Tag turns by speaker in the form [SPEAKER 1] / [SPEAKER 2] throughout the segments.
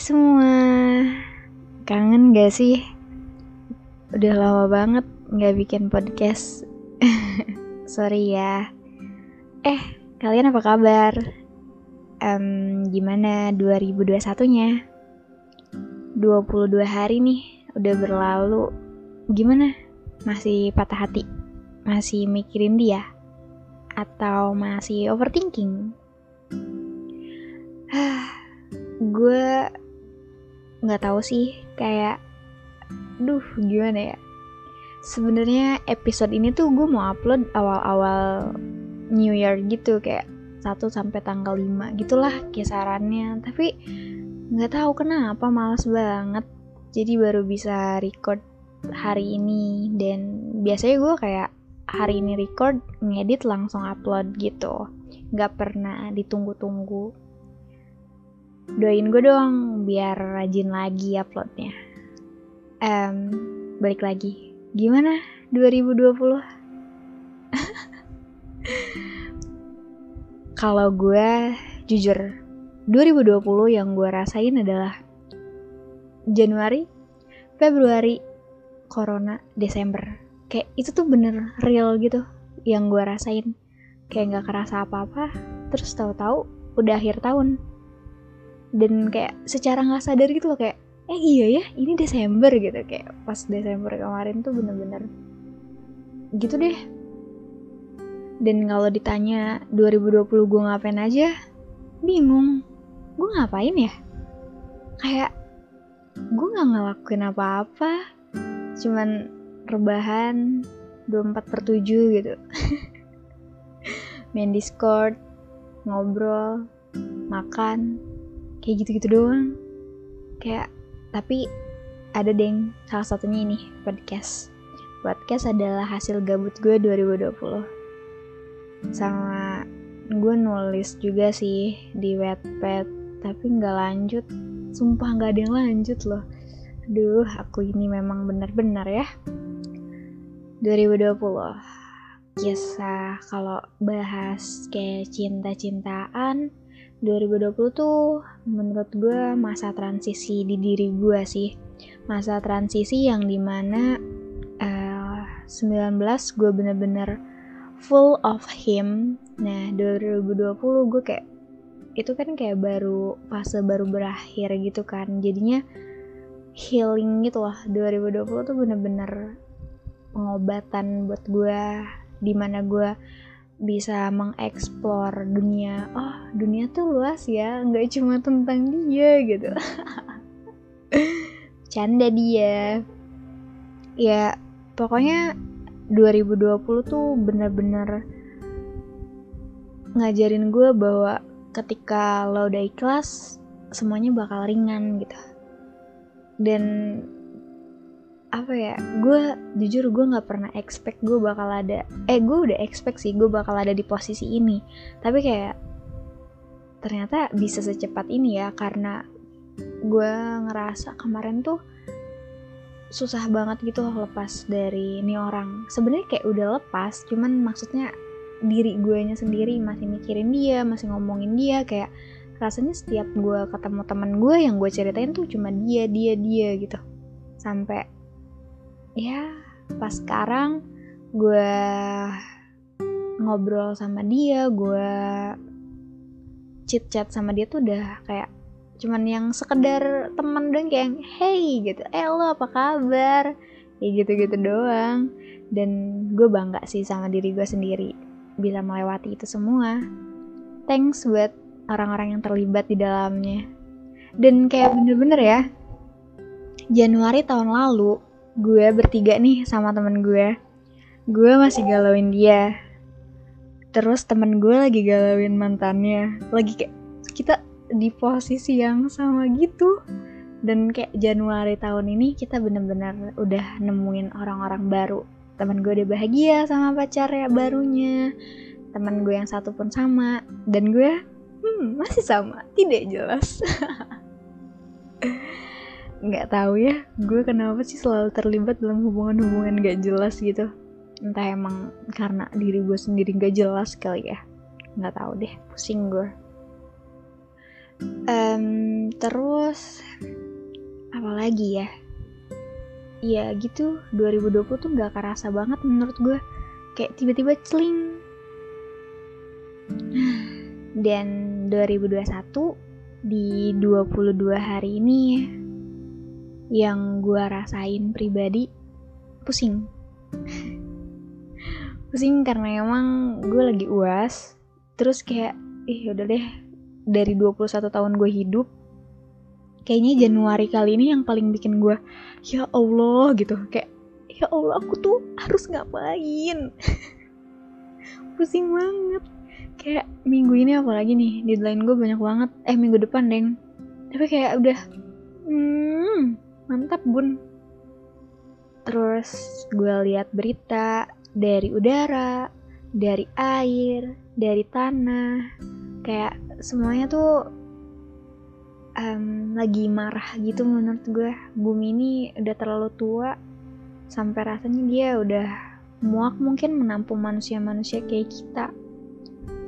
[SPEAKER 1] Semua Kangen gak sih? Udah lama banget gak bikin podcast Sorry ya Eh, kalian apa kabar? Um, gimana 2021 nya? 22 hari nih udah berlalu Gimana? Masih patah hati? Masih mikirin dia? Atau masih overthinking? gue nggak tahu sih kayak duh gimana ya? Sebenarnya episode ini tuh gue mau upload awal-awal New Year gitu kayak 1 sampai tanggal 5 gitulah kisarannya. Tapi nggak tahu kenapa males banget. Jadi baru bisa record hari ini. Dan biasanya gue kayak hari ini record ngedit langsung upload gitu. Nggak pernah ditunggu-tunggu doain gue dong biar rajin lagi uploadnya. Um, balik lagi. Gimana 2020 kalau gue jujur 2020 yang gue rasain adalah Januari Februari Corona Desember. Kayak itu tuh bener real gitu yang gue rasain. Kayak nggak kerasa apa-apa terus tahu-tahu udah akhir tahun dan kayak secara nggak sadar gitu loh kayak eh iya ya ini Desember gitu. Kayak pas Desember kemarin tuh bener-bener gitu deh. Dan kalau ditanya 2020 gue ngapain aja bingung. Gue ngapain ya? Kayak gue nggak ngelakuin apa-apa. Cuman rebahan 24 per 7 gitu. Main discord ngobrol makan kayak gitu-gitu doang. Kayak tapi ada deng salah satunya ini podcast. Podcast adalah hasil gabut gue 2020 sama gue nulis juga sih di Wattpad tapi nggak lanjut. Sumpah nggak ada yang lanjut loh. Aduh aku ini memang benar-benar ya. 2020 kisah kalau bahas kayak cinta-cintaan 2020 tuh menurut gue masa transisi di diri gue sih. Masa transisi yang di mana uh, 19 gue bener-bener full of him. Nah 2020 gue kayak itu kan kayak baru fase baru berakhir gitu kan. Jadinya healing gitu loh 2020 tuh bener-bener pengobatan buat gue di mana gue bisa mengeksplor dunia. Oh dunia tuh luas ya nggak cuma tentang dia gitu. Canda dia. Ya pokoknya 2020 tuh bener-bener ngajarin gue bahwa ketika lo udah ikhlas semuanya bakal ringan gitu. Dan apa ya gue jujur gue nggak pernah expect gue bakal ada eh gue udah expect sih gue bakal ada di posisi ini. Tapi kayak ternyata bisa secepat ini ya karena gue ngerasa kemarin tuh susah banget gitu loh lepas dari ini orang. Sebenarnya kayak udah lepas cuman maksudnya diri gue nya sendiri masih mikirin dia masih ngomongin dia kayak rasanya setiap gue ketemu teman gue yang gue ceritain tuh cuma dia dia dia gitu. Sampai ya pas sekarang gue ngobrol sama dia gue chit chat sama dia tuh udah kayak cuman yang sekedar teman dong kayak yang hey gitu. Eh lo apa kabar? Ya gitu gitu doang. Dan gue bangga sih sama diri gue sendiri bisa melewati itu semua. Thanks buat orang-orang yang terlibat di dalamnya. Dan kayak bener-bener ya Januari tahun lalu gue bertiga nih sama temen gue. Gue masih galauin dia. Terus temen gue lagi galauin mantannya. Lagi kayak kita di posisi yang sama gitu. Dan kayak Januari tahun ini kita bener-bener udah nemuin orang-orang baru. Temen gue udah bahagia sama pacarnya barunya. Temen gue yang satu pun sama. Dan gue hmm, masih sama. Tidak jelas nggak tahu ya gue kenapa sih selalu terlibat dalam hubungan-hubungan gak jelas gitu. Entah emang karena diri gue sendiri gak jelas kali ya nggak tahu deh pusing gue. Um, terus apa lagi ya? Ya gitu 2020 tuh nggak kerasa banget menurut gue. Kayak tiba-tiba celing. Dan 2021 di 22 hari ini yang gue rasain pribadi pusing. Pusing karena emang gue lagi uas terus kayak ih udah deh dari 21 tahun gue hidup kayaknya Januari kali ini yang paling bikin gue ya Allah gitu. Kayak ya Allah aku tuh harus ngapain? Pusing banget. Kayak minggu ini apalagi nih deadline gue banyak banget. Eh minggu depan deng. Tapi kayak udah hmm mantap bun terus gue lihat berita dari udara, dari air, dari tanah. Kayak semuanya tuh um, lagi marah gitu menurut gue. Bumi ini udah terlalu tua sampai rasanya dia udah muak mungkin menampung manusia-manusia kayak kita.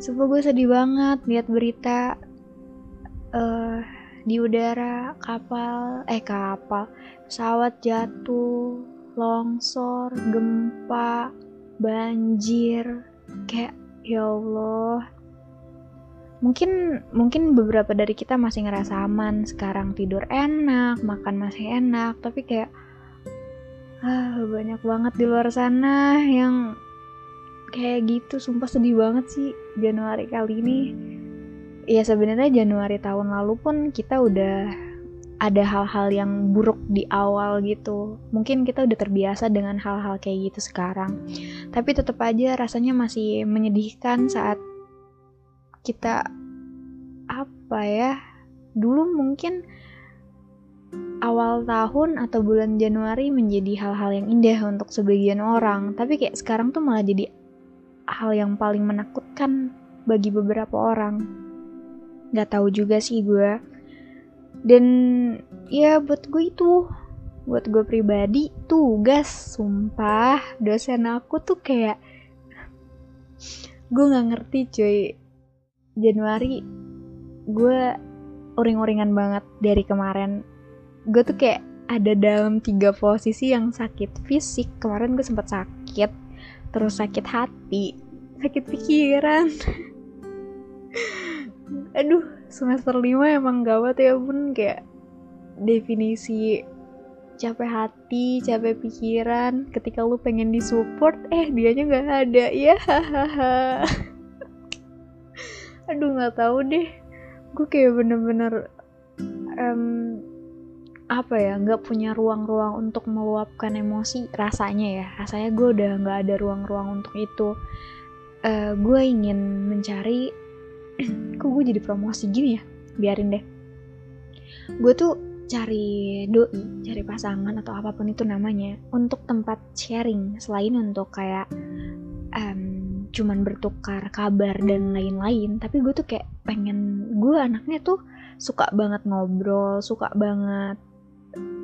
[SPEAKER 1] Sumpah gue sedih banget lihat berita uh, di udara kapal eh kapal pesawat jatuh longsor gempa banjir kayak ya Allah. Mungkin mungkin beberapa dari kita masih ngerasa aman sekarang tidur enak makan masih enak tapi kayak ah banyak banget di luar sana yang kayak gitu. Sumpah sedih banget sih Januari kali ini ya sebenarnya Januari tahun lalu pun kita udah ada hal-hal yang buruk di awal gitu. Mungkin kita udah terbiasa dengan hal-hal kayak gitu sekarang. Tapi tetap aja rasanya masih menyedihkan saat kita apa ya? Dulu mungkin awal tahun atau bulan Januari menjadi hal-hal yang indah untuk sebagian orang, tapi kayak sekarang tuh malah jadi hal yang paling menakutkan bagi beberapa orang. Gak tahu juga sih gue dan ya buat gue itu buat gue pribadi tugas sumpah dosen aku tuh kayak gue nggak ngerti cuy. Januari gue uring-uringan banget dari kemarin. Gue tuh kayak ada dalam tiga posisi yang sakit fisik. Kemarin gue sempat sakit terus sakit hati sakit pikiran aduh semester 5 emang gawat ya bun. Kayak definisi capek hati, capek pikiran ketika lu pengen disupport eh dianya nggak ada. Ya aduh nggak tahu deh. Gue kayak bener-bener um, apa ya nggak punya ruang-ruang untuk meluapkan emosi rasanya ya. Rasanya gue udah nggak ada ruang-ruang untuk itu. Uh, gue ingin mencari kok gue jadi promosi gini ya? Biarin deh. Gue tuh cari doi cari pasangan atau apa pun itu namanya untuk tempat sharing. Selain untuk kayak um, cuman bertukar kabar dan lain-lain tapi gue tuh kayak pengen gue anaknya tuh suka banget ngobrol suka banget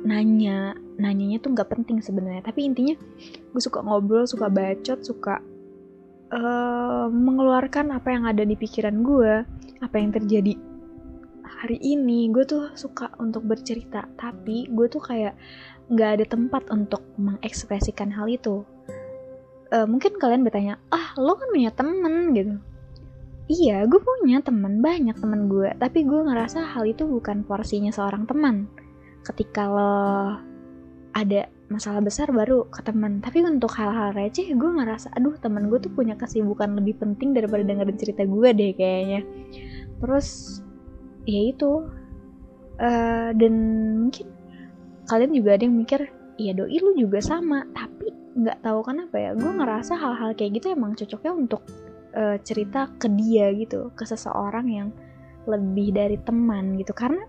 [SPEAKER 1] nanya. Nanyanya tuh nggak penting sebenarnya tapi intinya gue suka ngobrol suka bacot suka uh, mengeluarkan apa yang ada di pikiran gue, apa yang terjadi hari ini. Gue tuh suka untuk bercerita, tapi gue tuh kayak nggak ada tempat untuk mengekspresikan hal itu. Uh, mungkin kalian bertanya, ah lo kan punya temen gitu. Iya, gue punya temen, banyak temen gue. Tapi gue ngerasa hal itu bukan porsinya seorang teman. Ketika lo ada masalah besar baru ke teman tapi untuk hal-hal receh gue ngerasa aduh teman gue tuh punya kesibukan lebih penting daripada dengerin cerita gue deh kayaknya. Terus ya itu. Uh, dan mungkin kalian juga ada yang mikir iya doi lu juga sama. Tapi nggak tahu kenapa ya gue ngerasa hal-hal kayak gitu emang cocoknya untuk uh, cerita ke dia gitu ke seseorang yang lebih dari teman gitu. Karena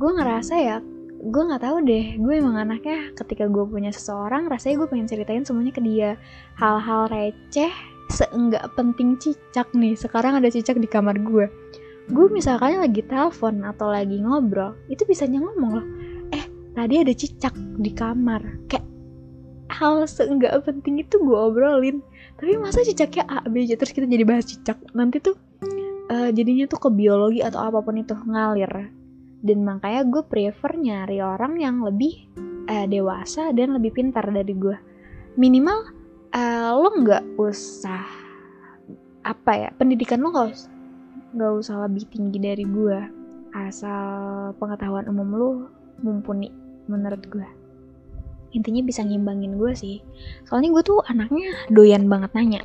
[SPEAKER 1] gue ngerasa ya gue nggak tahu deh. Gue emang anaknya ketika gue punya seseorang rasanya gue pengen ceritain semuanya ke dia. Hal-hal receh seenggak penting cicak nih. Sekarang ada cicak di kamar gue gue misalkan lagi telepon atau lagi ngobrol itu bisanya ngomong loh eh tadi ada cicak di kamar. Kayak hal seenggak penting itu gue obrolin. Tapi masa cicaknya A B terus kita jadi bahas cicak. Nanti tuh uh, jadinya tuh ke biologi atau apa pun itu ngalir dan makanya gue prefer nyari orang yang lebih uh, dewasa dan lebih pintar dari gue. Minimal uh, lo nggak usah apa ya pendidikan lo nggak usah usah lebih tinggi dari gue. Asal pengetahuan umum lo mumpuni menurut gue. Intinya bisa ngimbangin gue sih. Soalnya gue tuh anaknya doyan banget nanya.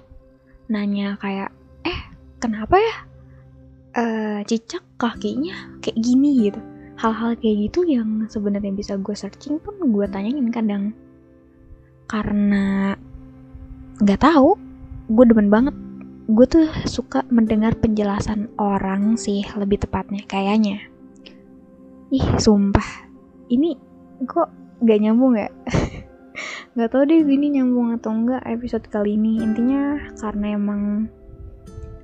[SPEAKER 1] Nanya kayak eh kenapa ya uh, cicak kakinya kayak gini gitu. Hal-hal kayak gitu yang sebenarnya bisa gue searching pun gue tanyain kadang. Karena nggak tahu gue demen banget. Gue tuh suka mendengar penjelasan orang sih lebih tepatnya kayaknya. Ih sumpah. Ini kok gak nyambung ya? Nggak tahu deh gini nyambung atau enggak episode kali ini. Intinya karena emang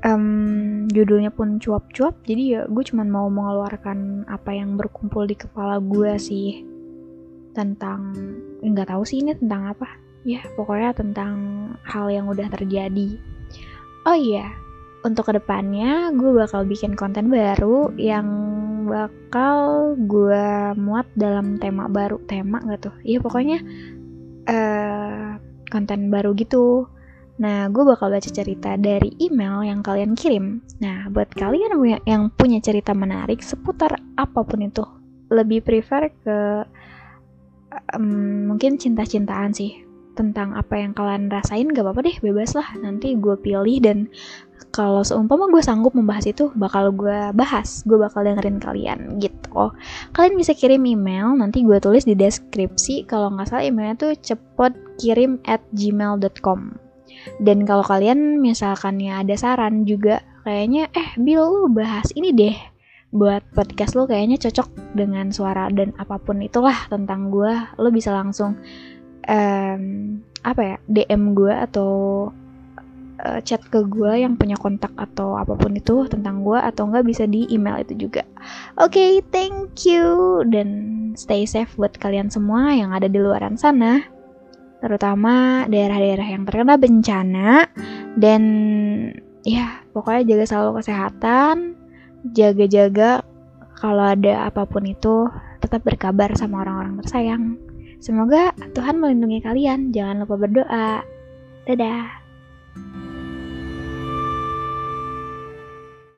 [SPEAKER 1] um, judulnya pun cuap-cuap jadi ya gue cuman mau mengeluarkan apa yang berkumpul di kepala gue sih. Tentang nggak tahu sih ini tentang apa. Ya pokoknya tentang hal yang udah terjadi. Oh iya, untuk ke depannya gue bakal bikin konten baru yang bakal gue muat dalam tema baru tema gak tuh? Iya pokoknya uh, konten baru gitu nah gue bakal baca cerita dari email yang kalian kirim. Nah buat kalian yang punya cerita menarik seputar apa pun itu lebih prefer ke um, mungkin cinta-cintaan sih. Tentang apa yang kalian rasain gak apa-apa deh bebas lah. Nanti gue pilih dan kalau seumpama gue sanggup membahas itu bakal gue bahas gue bakal dengerin kalian gitu. Kalian bisa kirim email nanti gue tulis di deskripsi. Kalau nggak salah emailnya tuh cepet kirim at gmail.com dan kalau kalian misalkan ya ada saran juga kayaknya eh Bill lu bahas ini deh buat podcast lo kayaknya cocok dengan suara dan apa pun itulah tentang gue lo bisa langsung um, apa ya DM gue atau uh, chat ke gue yang punya kontak atau apa pun itu tentang gue atau enggak bisa di email itu juga. Oke, okay, thank you. Dan stay safe buat kalian semua yang ada di luaran sana, terutama daerah-daerah yang terkena bencana dan ya pokoknya jaga selalu kesehatan, jaga-jaga kalau ada apa pun itu tetap berkabar sama orang-orang tersayang. Semoga Tuhan melindungi kalian. Jangan lupa berdoa. Dadah.